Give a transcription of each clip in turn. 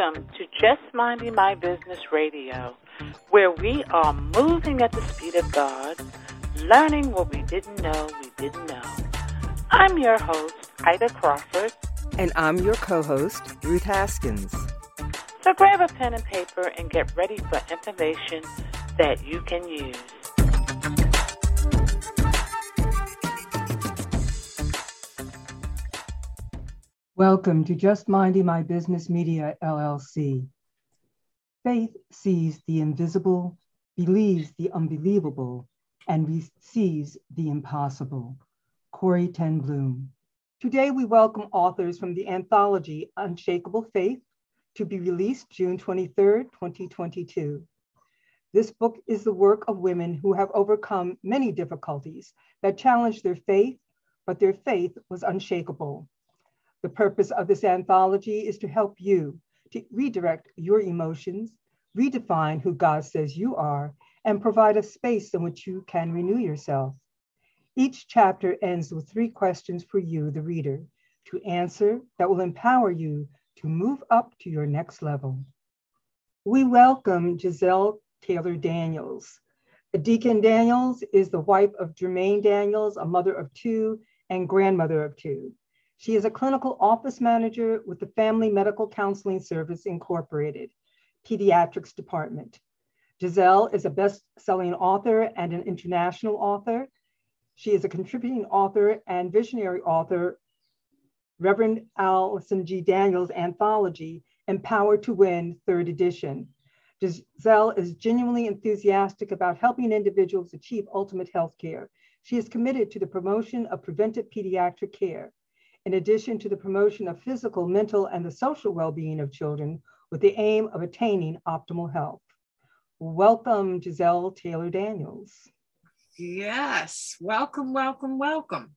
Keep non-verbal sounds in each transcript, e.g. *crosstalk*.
Welcome to Just Minding My Business Radio, where we are moving at the speed of God, learning what we didn't know we didn't know. I'm your host, Ida Crawford. And I'm your co host, Ruth Haskins. So grab a pen and paper and get ready for information that you can use. Welcome to Just Minding My Business Media LLC. Faith sees the invisible, believes the unbelievable, and sees the impossible. Corrie ten Boom. Today we welcome authors from the anthology Unshakable Faith to be released June 23, 2022. This book is the work of women who have overcome many difficulties that challenged their faith, but their faith was unshakable. The purpose of this anthology is to help you to redirect your emotions, redefine who God says you are, and provide a space in which you can renew yourself. Each chapter ends with three questions for you, the reader, to answer that will empower you to move up to your next level. We welcome Giselle Taylor Daniels. Deacon Daniels is the wife of Jermaine Daniels, a mother of two and grandmother of two. She is a clinical office manager with the Family Medical Counseling Service Incorporated, Pediatrics Department. Giselle is a best-selling author and an international author. She is a contributing author and visionary author, Reverend Allison G. Daniels Anthology, Empowered to Win, third edition. Giselle is genuinely enthusiastic about helping individuals achieve ultimate health care. She is committed to the promotion of preventive pediatric care in addition to the promotion of physical, mental, and the social well-being of children with the aim of attaining optimal health. Welcome, Giselle Taylor Daniels. Yes, welcome, welcome, welcome.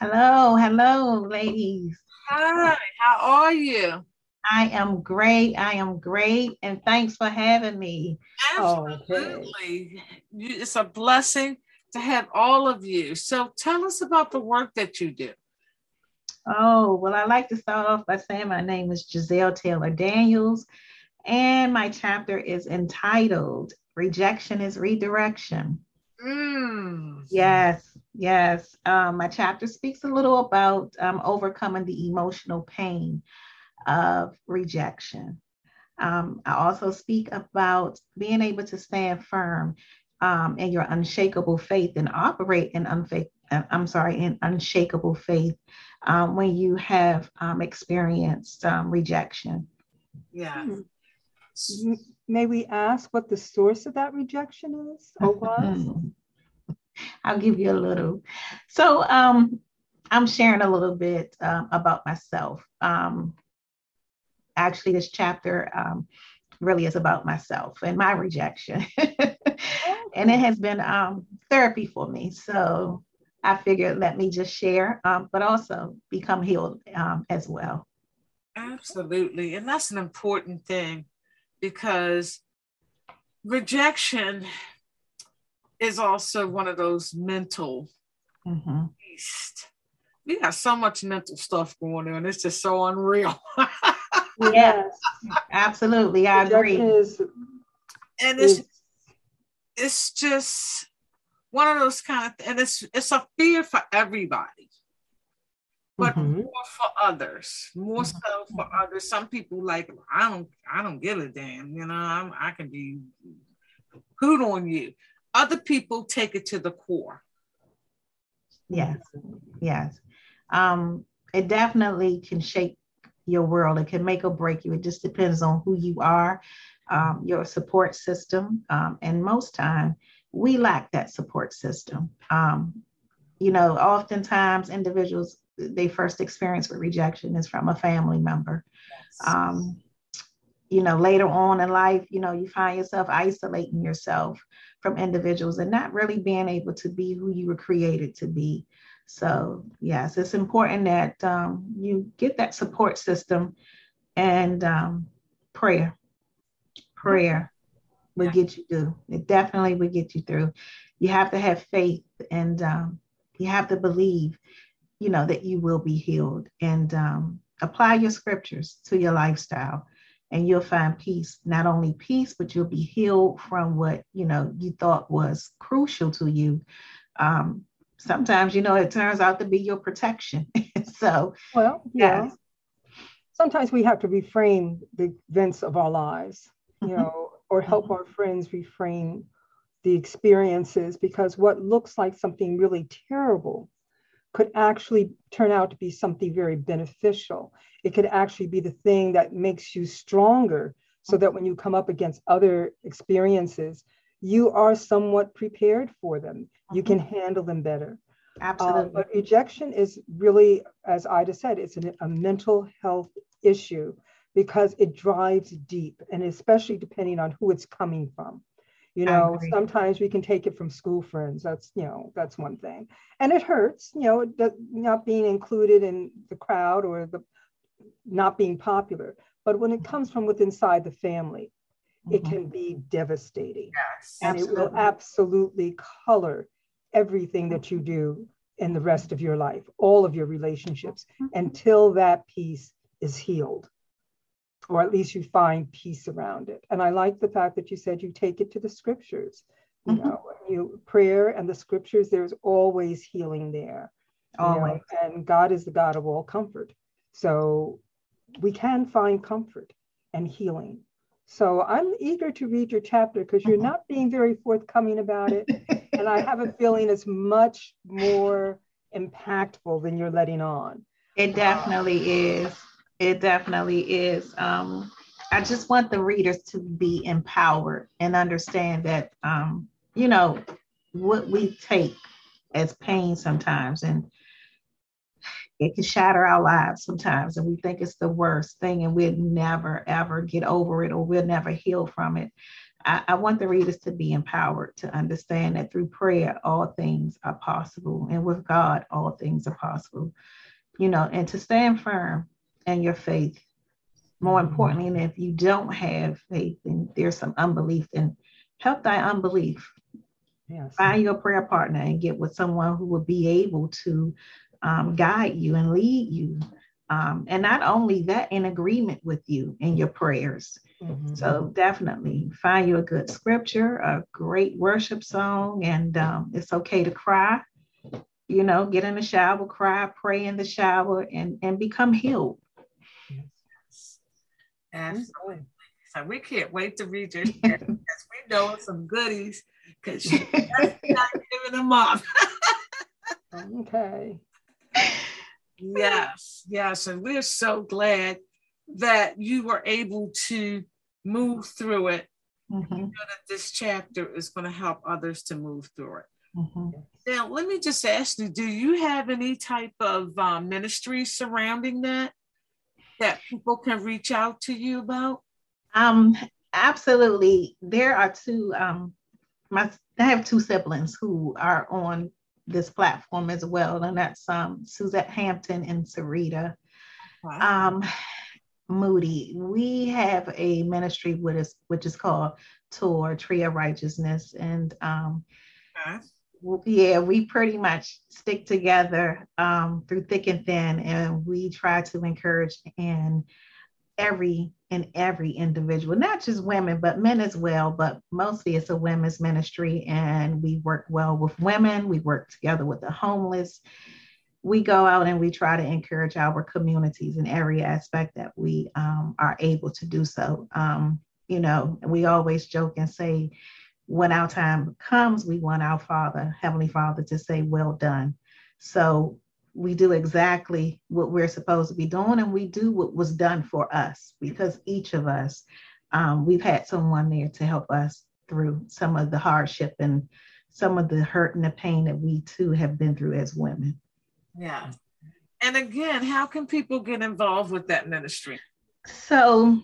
Hello, hello, ladies. Hi, how are you? I am great. I am great. And thanks for having me. Oh, Absolutely. Okay. It's a blessing to have all of you. So tell us about the work that you do. Oh, well, I like to start off by saying my name is Giselle Taylor Daniels, and my chapter is entitled Rejection is Redirection. Mm. Yes, yes. Um, my chapter speaks a little about um, overcoming the emotional pain of rejection. Um, I also speak about being able to stand firm um, and your unshakable faith and operate in unfaith, uh, I'm sorry, in unshakable faith um, when you have um, experienced um, rejection. Yeah. Hmm. May we ask what the source of that rejection is or *laughs* was? I'll give you a little. So um, I'm sharing a little bit um, about myself. Um, actually, this chapter um, really is about myself and my rejection. *laughs* and it has been um, therapy for me. So I figured let me just share, um, but also become healed um, as well. Absolutely. And that's an important thing because rejection is also one of those mental mm-hmm. We got so much mental stuff going on. It's just so unreal. *laughs* yes, absolutely. I agree. Is and it's it's, it's just one of those kind of and it's it's a fear for everybody but mm-hmm. more for others more mm-hmm. so for others. Some people like i don't i don't give a damn you know I'm, i can be put on you. Other people take it to the core. Yes yes. Um it definitely can shape your world. It can make or break you. It just depends on who you are um, your support system um, and most time we lack that support system. Um, you know oftentimes individuals they first experience with rejection is from a family member. Yes. um, you know later on in life you know you find yourself isolating yourself from individuals and not really being able to be who you were created to be. So yes it's important that um, you get that support system and um, prayer prayer will get you through. It definitely will get you through. You have to have faith and um, you have to believe you know that you will be healed. And um, apply your scriptures to your lifestyle and you'll find peace. Not only peace but you'll be healed from what you know you thought was crucial to you. Um, sometimes you know it turns out to be your protection. *laughs* So well yeah. sometimes we have to reframe the events of our lives you know or help our friends reframe the experiences because what looks like something really terrible could actually turn out to be something very beneficial. It could actually be the thing that makes you stronger so that when you come up against other experiences, you are somewhat prepared for them. You can mm-hmm. handle them better. Absolutely. Uh, but rejection is really, as Ida said, it's an, a mental health issue because it drives deep and especially depending on who it's coming from. You know sometimes we can take it from school friends. That's you know that's one thing. And it hurts you know not being included in the crowd or the not being popular. But when it comes from within inside the family mm-hmm. it can be devastating. Yes, and absolutely. it will absolutely. color everything that you do in the rest of your life all of your relationships mm-hmm. until that piece is healed or at least you find peace around it. And I like the fact that you said you take it to the scriptures. You mm-hmm. know, you prayer and the scriptures, there's always healing there. Always. Know? And God is the God of all comfort. So we can find comfort and healing. So I'm eager to read your chapter because you're mm-hmm. not being very forthcoming about it. *laughs* and I have a feeling it's much more impactful than you're letting on. It definitely is. It definitely is. Um, I just want the readers to be empowered and understand that, um, you know, what we take as pain sometimes and it can shatter our lives sometimes and we think it's the worst thing and we'll never ever get over it or we'll never heal from it I, I, want the readers to be empowered to understand that through prayer all things are possible and with god all things are possible you know and to stand firm and your faith. More mm-hmm. importantly, and if you don't have faith and there's some unbelief, then help thy unbelief. Yes. Find your prayer partner and get with someone who will be able to um, guide you and lead you. Um, and not only that, in agreement with you in your prayers. Mm-hmm. So definitely find you a good scripture, a great worship song, and um, it's okay to cry. You know, get in the shower, cry, pray in the shower, and and become healed. Absolutely. So we can't wait to read your *laughs* because we know some goodies because *laughs* she's not giving them up. okay. Yes, yes. And we're so glad that you were able to move through it. Mm-hmm. You know that this chapter is going to help others to move through it. Mm-hmm. Now, let me just ask you do you have any type of um, ministry surrounding that? That people can reach out to you about? Um, absolutely. There are two. Um, my I have two siblings who are on this platform as well, and that's um, Suzette Hampton and Sarita wow. um, Moody. We have a ministry with us, which is called Tour Tree of Righteousness, and um, yeah, we pretty much stick together um, through thick and thin, and we try to encourage and every and every individual, not just women, but men as well. But mostly it's a women's ministry, and we work well with women. We work together with the homeless. We go out and we try to encourage our communities in every aspect that we um, are able to do so. Um, you know, we always joke and say, when our time comes, we want our Father, Heavenly Father, to say, Well done. So we do exactly what we're supposed to be doing, and we do what was done for us because each of us, um, we've had someone there to help us through some of the hardship and some of the hurt and the pain that we too have been through as women. Yeah. And again, how can people get involved with that ministry? So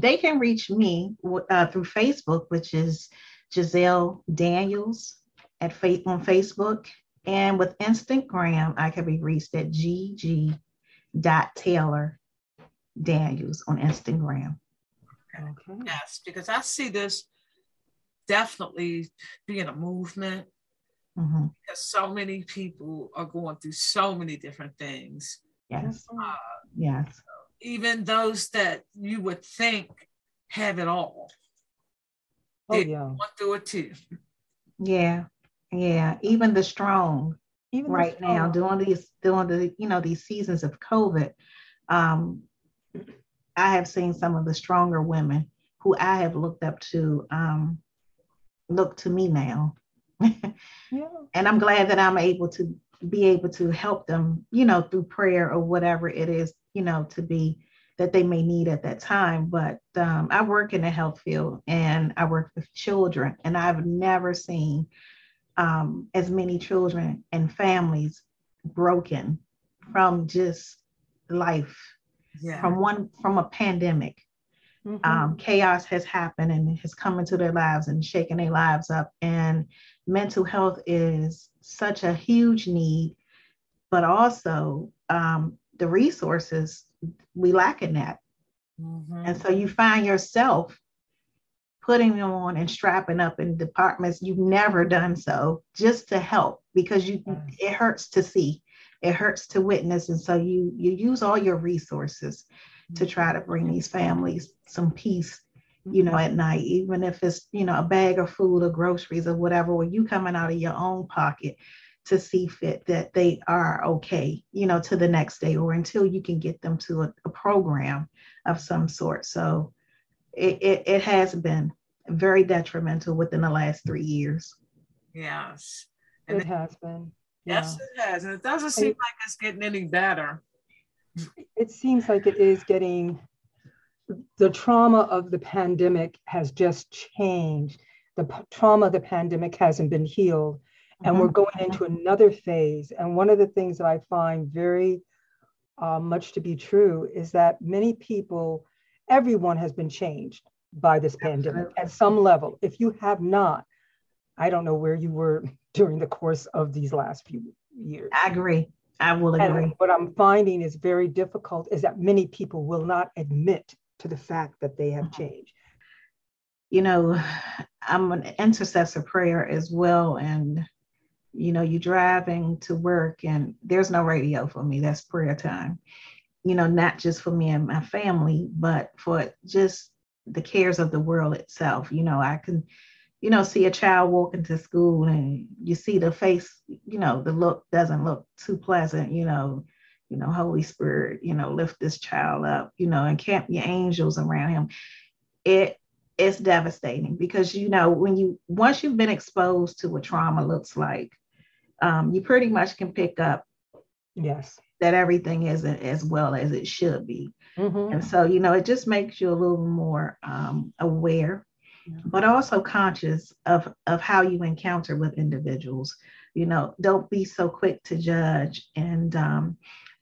they can reach me uh, through Facebook, which is Giselle Daniels at on Facebook. And with Instagram, I can be reached at gg.taylor Daniels on Instagram. Okay. Yes, because I see this definitely being a movement mm-hmm. because so many people are going through so many different things. Yes. Uh, yes even those that you would think have it all. Oh, yeah. Went through it too. Yeah. Yeah. Even the strong even right the strong. now during these during the you know these seasons of COVID, um, I have seen some of the stronger women who I have looked up to um, look to me now. *laughs* yeah. And I'm glad that I'm able to be able to help them, you know, through prayer or whatever it is you know, to be that they may need at that time. But um, I work in the health field and I work with children, and I've never seen um, as many children and families broken from just life, yeah. from one from a pandemic. Mm-hmm. Um, chaos has happened and has come into their lives and shaken their lives up. And mental health is such a huge need, but also um, the resources, we lack in that. Mm-hmm. And so you find yourself putting them on and strapping up in departments you've never done so just to help because you mm-hmm. it hurts to see it hurts to witness and so you you use all your resources to mm-hmm. try to bring these families some peace you know at night even if it's you know a bag of food or groceries or whatever or you coming out of your own pocket to see fit that they are okay, you know, to the next day or until you can get them to a, a program of some sort. So it, it, it, has been very detrimental within the last three years. Yes. And it, has been. Yes, it has. And it doesn't seem like it's getting any better. It seems like it is getting, the trauma of the pandemic has just changed. The p- trauma of the pandemic hasn't been healed and mm-hmm. we're going into another phase. And one of the things that I find very uh, much to be true is that many people, everyone has been changed by this pandemic at some level. If you have not, I don't know where you were *laughs* during the course of these last few years. I agree. I will agree. And what I'm finding is very difficult is that many people will not admit to the fact that they have mm-hmm. changed. You know, I'm an intercessor prayer as well. And you know, you're driving to work and there's no radio for me. That's prayer time. You know, not just for me and my family, but for just the cares of the world itself. You know, I can, you know, see a child walking to school and you see the face, you know, the look doesn't look too pleasant, you know, you know, Holy Spirit, you know, lift this child up, you know, and camp your angels around him. It it's devastating because you know when you once you've been exposed to what trauma looks like um, you pretty much can pick up yes that everything isn't as well as it should be mm-hmm. and so you know it just makes you a little more um, aware yeah. but also conscious of of how you encounter with individuals you know don't be so quick to judge and um,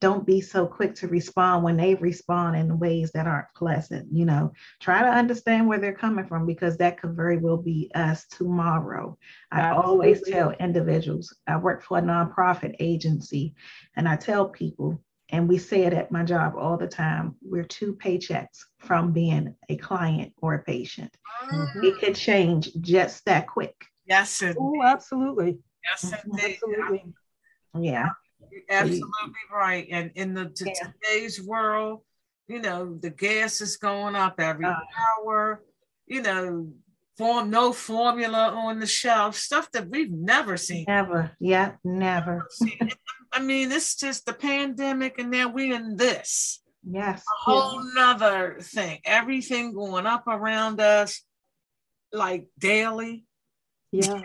don't be so quick to respond when they respond in ways that aren't pleasant. You know, try to understand where they're coming from because that could very well be us tomorrow. I always tell individuals, I work for a nonprofit agency, and I tell people, and we say it at my job all the time we're two paychecks from being a client or a patient. Mm-hmm. It could change just that quick. Yes. Oh, absolutely. Yes, indeed. Absolutely. Yeah. You're absolutely right. And in the yeah. today's world, you know, the gas is going up every uh, hour, you know, form no formula on the shelf, stuff that we've never seen. Never, yeah, never. I mean, it's just the pandemic, and now we're in this. Yes. A whole yes. nother thing. Everything going up around us, like daily. Yeah.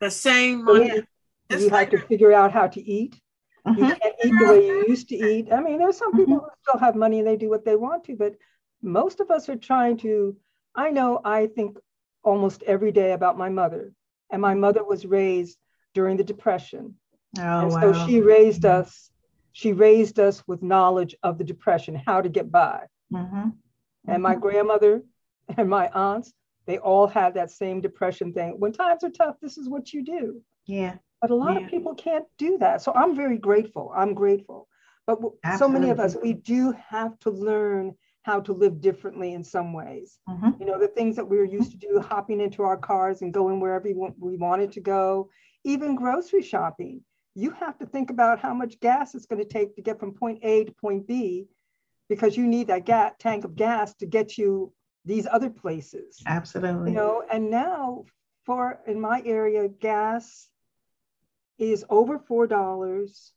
The same money. You, you like have to figure out how to eat. Mm-hmm. You can't eat the way you used to eat. I mean, there's some people mm-hmm. who still have money and they do what they want to, but most of us are trying to. I know I think almost every day about my mother, and my mother was raised during the Depression. Oh, and wow. so she raised us. She raised us with knowledge of the Depression, how to get by. Mm-hmm. And my mm-hmm. grandmother *laughs* and my aunts, they all had that same Depression thing. When times are tough, this is what you do. Yeah. But a lot yeah. of people can't do that. So I'm very grateful. I'm grateful. But Absolutely. so many of us, we do have to learn how to live differently in some ways. Mm-hmm. You know, the things that we were used to do, hopping into our cars and going wherever we wanted to go, even grocery shopping. You have to think about how much gas it's going to take to get from point A to point B because you need that gas, tank of gas to get you these other places. Absolutely. You know, and now for in my area, gas is over four dollars.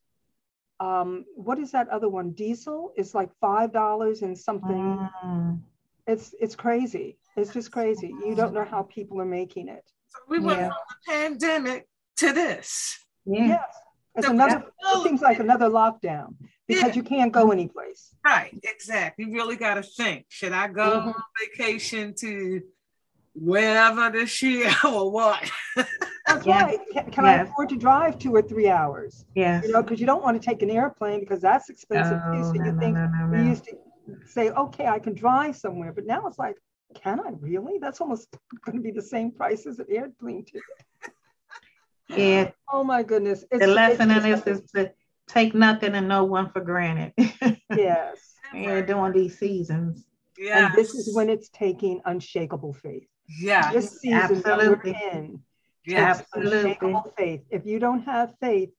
Um, what is that other one? Diesel is like five dollars and something. Mm. It's it's crazy. It's just crazy. You don't know how people are making it. So we went yeah. from the pandemic to this. Yeah. Yes. It's so another it seems like another lockdown because yeah. you can't go anyplace. Right, exactly. You really gotta think. Should I go mm-hmm. on vacation to wherever this *laughs* year or what? That's yeah. right. Can, can yes. I afford to drive two or three hours? Yeah. You know, because you don't want to take an airplane because that's expensive oh. So no, you think no, no, we used to say, okay, I can drive somewhere, but now it's like, can I really? That's almost *laughs* going to be the same price as an airplane ticket. Yeah. *laughs* Oh my goodness. It's, the lesson in this is to take nothing and no one for granted. yes. Yeah, during these seasons. Yeah. And this is when it's taking unshakable faith. Yeah. This season Absolutely. that we're in Yes, unshakable faith. If you don't have faith,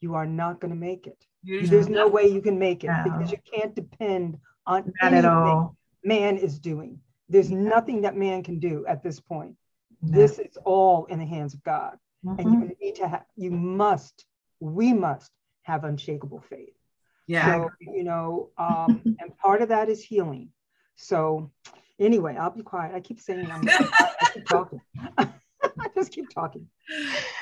you are not going to make it. There's no way you can make it no. because you can't depend on not anything at all. man is doing. There's nothing that man can do at this point. No. This is all in the hands of God. Mm-hmm. And you need to have, you must, we must have unshakable faith. Yeah. So, you know, um, and part of that is healing. So, anyway, I'll be quiet. I keep saying I'm *laughs* I keep talking. *laughs* I just keep talking.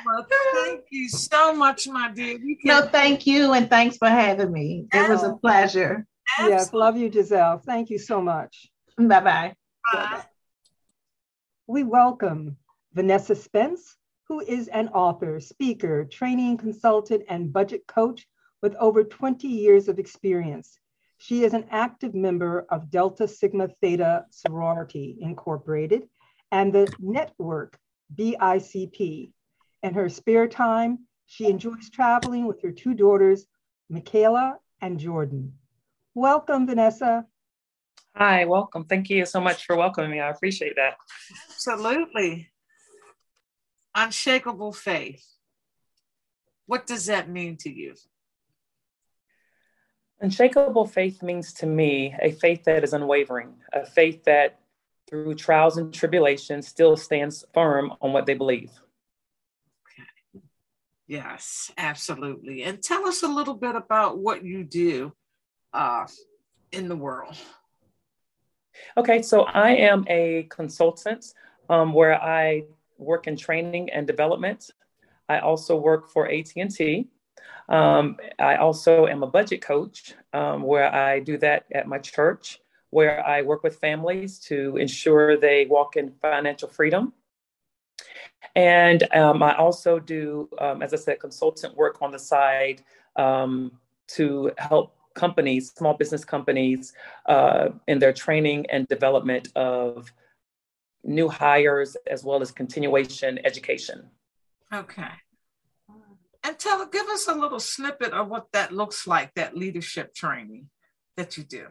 Well, thank you so much, my dear. Can- no, thank you, and thanks for having me. It was a pleasure. Absolutely. Yes, love you, Giselle. Thank you so much. Bye-bye. Bye. We welcome Vanessa Spence, who is an author, speaker, training consultant, and budget coach with over 20 years of experience. She is an active member of Delta Sigma Theta Sorority Incorporated and the Network BICP. In her spare time, she enjoys traveling with her two daughters, Michaela and Jordan. Welcome, Vanessa. Hi, welcome. Thank you so much for welcoming me. I appreciate that. Absolutely. Unshakable faith. What does that mean to you? Unshakable faith means to me a faith that is unwavering, a faith that through trials and tribulations still stands firm on what they believe. Okay. Yes, absolutely. And tell us a little bit about what you do uh, in the world. Okay, so I am a consultant um, where I work in training and development. I also work for AT&T. Um, I also am a budget coach um, where I do that at my church where I work with families to ensure they walk in financial freedom. And um, I also do, um, as I said, consultant work on the side um, to help companies, small business companies, uh, in their training and development of new hires as well as continuation education. Okay. And tell, give us a little snippet of what that looks like, that leadership training that you do.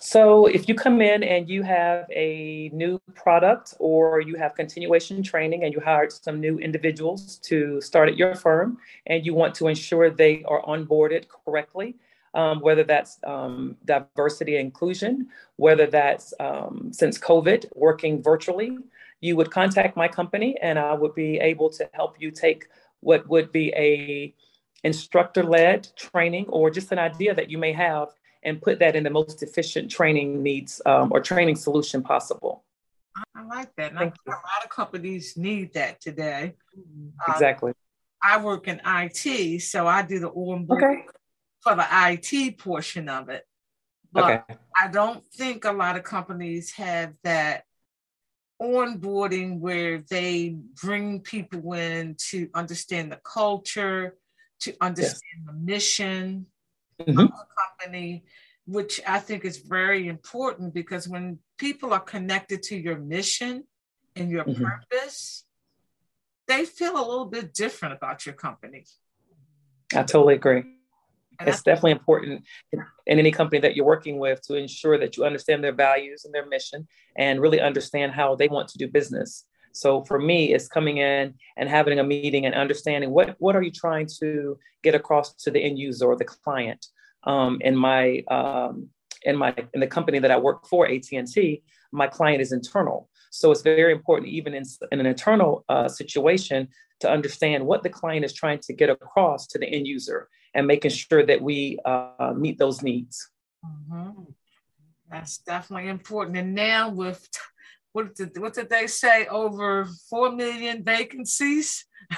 So if you come in and you have a new product or you have continuation training and you hired some new individuals to start at your firm and you want to ensure they are onboarded correctly, um, whether that's um, diversity and inclusion, whether that's um, since COVID, working virtually, you would contact my company and I would be able to help you take what would be a instructor-led training or just an idea that you may have and put that in the most efficient training needs um, or training solution possible. I like that. And Thank I think you. a lot of companies need that today. Exactly. Um, I work in IT, so I do the onboarding okay. for the IT portion of it. But okay. I don't think a lot of companies have that onboarding where they bring people in to understand the culture, to understand yes. the mission mm-hmm. of the company, which I think is very important because when people are connected to your mission and your mm-hmm. purpose, they feel a little bit different about your company. I totally agree. It's definitely important in any company that you're working with to ensure that you understand their values and their mission and really understand how they want to do business. So for me, it's coming in and having a meeting and understanding what what are you trying to get across to the end user or the client. Um, in my um, in my in the company that I work for, AT and T, my client is internal. So it's very important, even in, in an internal uh, situation, to understand what the client is trying to get across to the end user and making sure that we uh, meet those needs. Mm-hmm. That's definitely important. And now with what did, what did they say? Over four million vacancies. *laughs*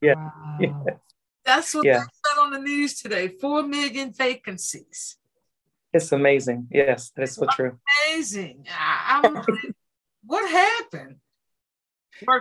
yeah. Wow. yeah. That's what yeah. they said on the news today. Four million vacancies. It's amazing. Yes, that's so true. Amazing. I, I'm what happened?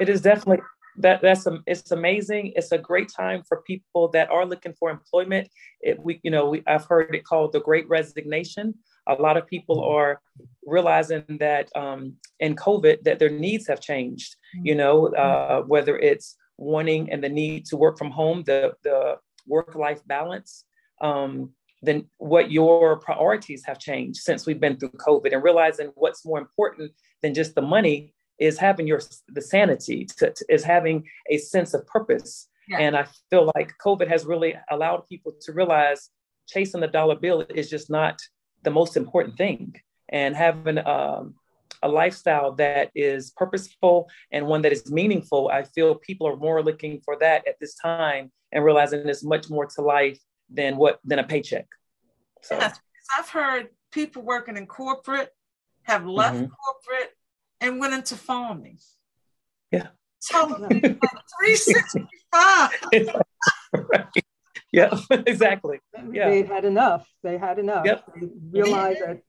It is definitely that that's a, it's amazing. It's a great time for people that are looking for employment. It, we you know we, I've heard it called the Great Resignation. A lot of people are realizing that um, in COVID that their needs have changed. You know uh, whether it's wanting and the need to work from home, the the work life balance. Um, then what your priorities have changed since we've been through COVID and realizing what's more important than just the money is having your the sanity to, to, is having a sense of purpose. Yeah. And I feel like COVID has really allowed people to realize chasing the dollar bill is just not the most important thing. And having um, a lifestyle that is purposeful and one that is meaningful, I feel people are more looking for that at this time and realizing there's much more to life than what than a paycheck. So yes, I've heard people working in corporate have left mm-hmm. corporate and went into farming. Yeah. So 365. *laughs* right. *laughs* Yeah, exactly. Yeah. They had enough. They had enough. Yep. They realized that.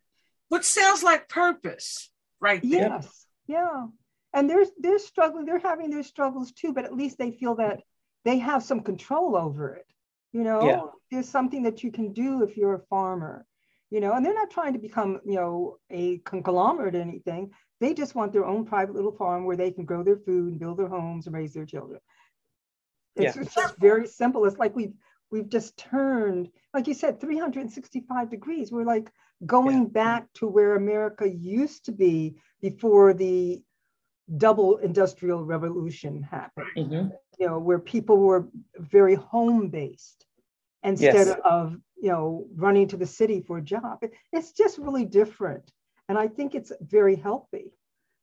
Which sounds like purpose, right? There. Yes. Yeah. And they're they're struggling. They're having their struggles too, but at least they feel that they have some control over it. You know, yeah. there's something that you can do if you're a farmer. You know, and they're not trying to become, you know, a conglomerate or anything. They just want their own private little farm where they can grow their food and build their homes and raise their children. It's, yeah. it's just very simple. It's like we've we've just turned, like you said, 365 degrees. We're like going yeah. back to where America used to be before the double industrial revolution happened. Mm-hmm. You know, where people were very home based instead yes. of you know running to the city for a job. It, it's just really different and I think it's very healthy.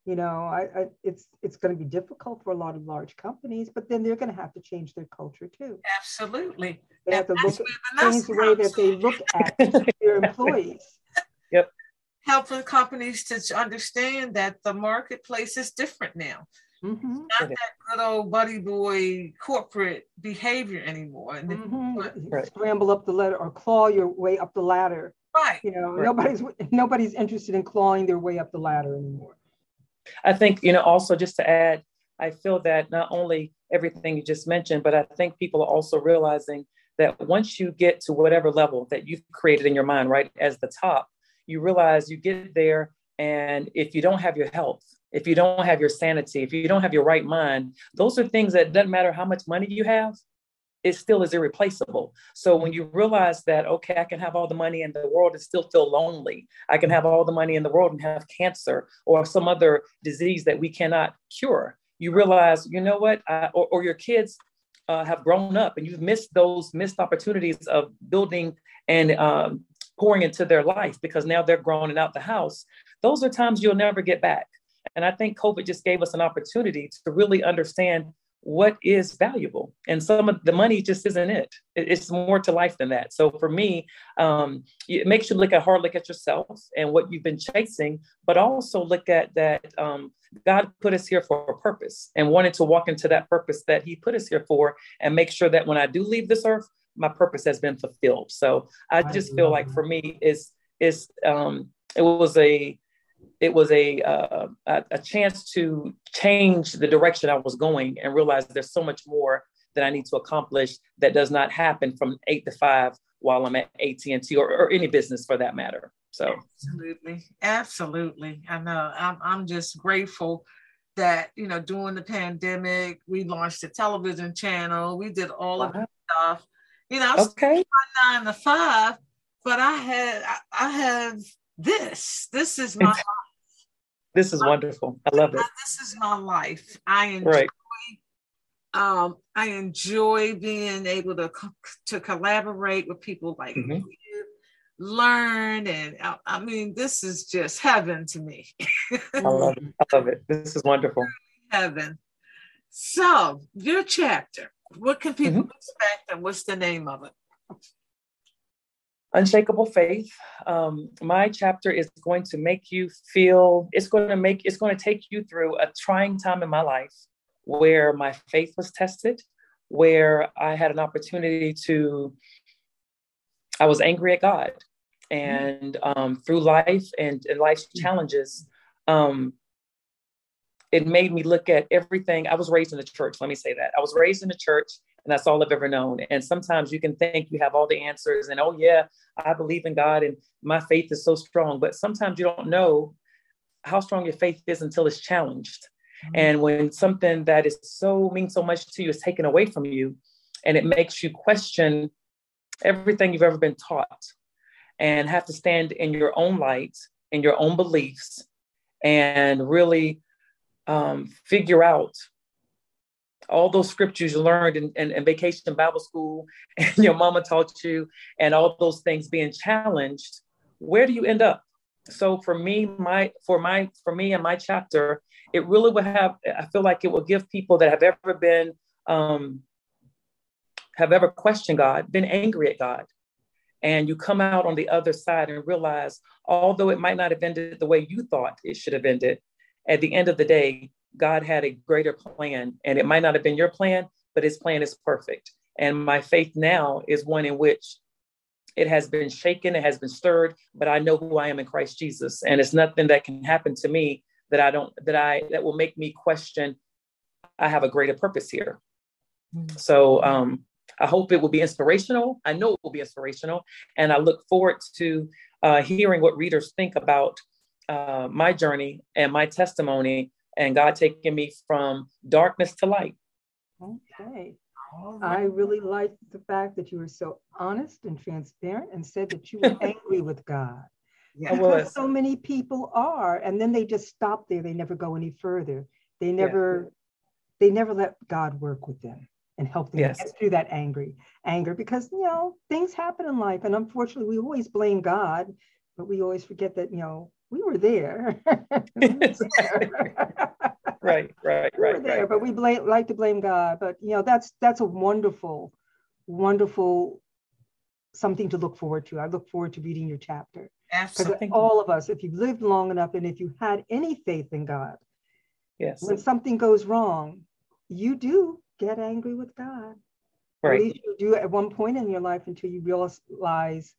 You know, I, I it's it's going to be difficult for a lot of large companies, but then they're going to have to change their culture too. Absolutely. They have to look at, change the way that they look at *laughs* their employees. Yep. Helping companies to understand that the marketplace is different now. Mm-hmm. Not that good old buddy boy corporate behavior anymore. Mm-hmm. Right. Scramble up the ladder or claw your way up the ladder Right. You know, right. nobody's nobody's interested in clawing their way up the ladder anymore. I think, you know, also just to add, I feel that not only everything you just mentioned, but I think people are also realizing that once you get to whatever level that you've created in your mind, right, as the top, you realize you get there. And if you don't have your health, if you don't have your sanity, if you don't have your right mind, those are things that doesn't matter how much money you have, it still is irreplaceable. So when you realize that, okay, I can have all the money in the world and still feel lonely, I can have all the money in the world and have cancer or some other disease that we cannot cure, you realize, you know what, I, or, or your kids uh, have grown up and you've missed those missed opportunities of building and um, pouring into their life because now they're grown and out the house, those are times you'll never get back. And I think COVID just gave us an opportunity to really understand what is valuable. And some of the money just isn't it. It's more to life than that. So for me, um, it makes you look at hard look at yourself and what you've been chasing, but also look at that um, God put us here for a purpose and wanted to walk into that purpose that He put us here for and make sure that when I do leave this earth, my purpose has been fulfilled. So I just feel like for me is is um, it was a it was a, uh, a chance to change the direction I was going and realize there's so much more that I need to accomplish that does not happen from eight to five while I'm at AT&T or, or any business for that matter. So absolutely, absolutely. I know. I'm I'm just grateful that you know during the pandemic we launched a television channel. We did all wow. of that stuff. You know, okay. nine to five, but I had I, I have this. This is my life. This is wonderful. I love it. This is my life. I enjoy. Right. Um, I enjoy being able to to collaborate with people like mm-hmm. you, learn, and I, I, mean, this is just heaven to me. I love it. I love it. This is wonderful. *laughs* Heaven. So, your chapter. What can people mm-hmm. expect, and what's the name of it? Unshakable faith. Um, my chapter is going to make you feel it's going to make it's going to take you through a trying time in my life where my faith was tested where i had an opportunity to i was angry at god and um, through life and, and life's challenges um, it made me look at everything. I was raised in the church let me say that. I was raised in the church and that's all I've ever known. And sometimes you can think you have all the answers and, oh, yeah, I believe in God and my faith is so strong. But sometimes you don't know how strong your faith is until it's challenged. Mm-hmm. And when something that is so means so much to you is taken away from you, and it makes you question everything you've ever been taught and have to stand in your own light, in your own beliefs, and really um, figure out all those scriptures you learned in, in, in, vacation Bible school *laughs* and your mama taught you, and all those things being challenged, where do you end up? So for me, my for my for me and my chapter, it really would have. I feel like it will give people that have ever been um, have ever questioned God, been angry at God, and you come out on the other side and realize, although it might not have ended the way you thought it should have ended, at the end of the day, God had a greater plan, and it might not have been your plan, but his plan is perfect. And my faith now is one in which it has been shaken, it has been stirred, but I know who I am in Christ Jesus. And it's nothing that can happen to me that I don't, that I, that will make me question, I have a greater purpose here. Mm-hmm. So um, I hope it will be inspirational. I know it will be inspirational. And I look forward to uh, hearing what readers think about uh, my journey and my testimony and God taking me from darkness to light. Okay. I really like the fact that you were so honest and transparent and said that you were *laughs* angry with God. Yeah. Because so many people are, and then they just stop there. They never go any further. They never, yeah. they never let God work with them and help them yes. get through that angry anger because you know things happen in life, and unfortunately, we always blame God, but we always forget that you know we were there. *laughs* right, *laughs* right, right. we right, there, right. But we blame, like to blame God. But you know, that's that's a wonderful, wonderful something to look forward to. I look forward to reading your chapter. Absolutely. All of us, if you've lived long enough and if you had any faith in God, yes, when something goes wrong, you do get angry with God. Right. At least you do at one point in your life until you realize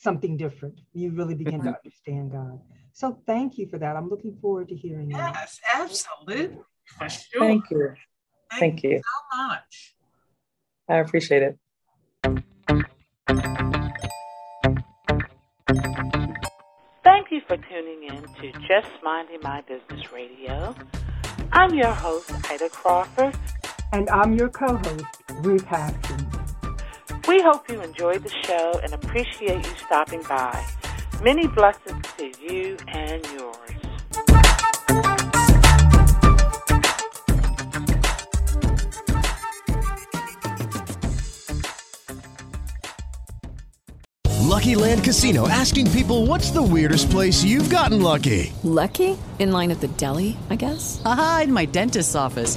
something different. You really begin to understand God. So thank you for that. I'm looking forward to hearing yes, you. Yes, absolutely. For sure. Thank you. Thank, thank you. so much. I appreciate it. Thank you for tuning in to Just Minding My Business Radio. I'm your host, Ida Crawford. And I'm your co host, Ruth Haskins. We hope you enjoyed the show and appreciate you stopping by. Many blessings to you and yours. Lucky Land Casino asking people what's the weirdest place you've gotten lucky? Lucky? In line at the deli, I guess? Aha, in my dentist's office.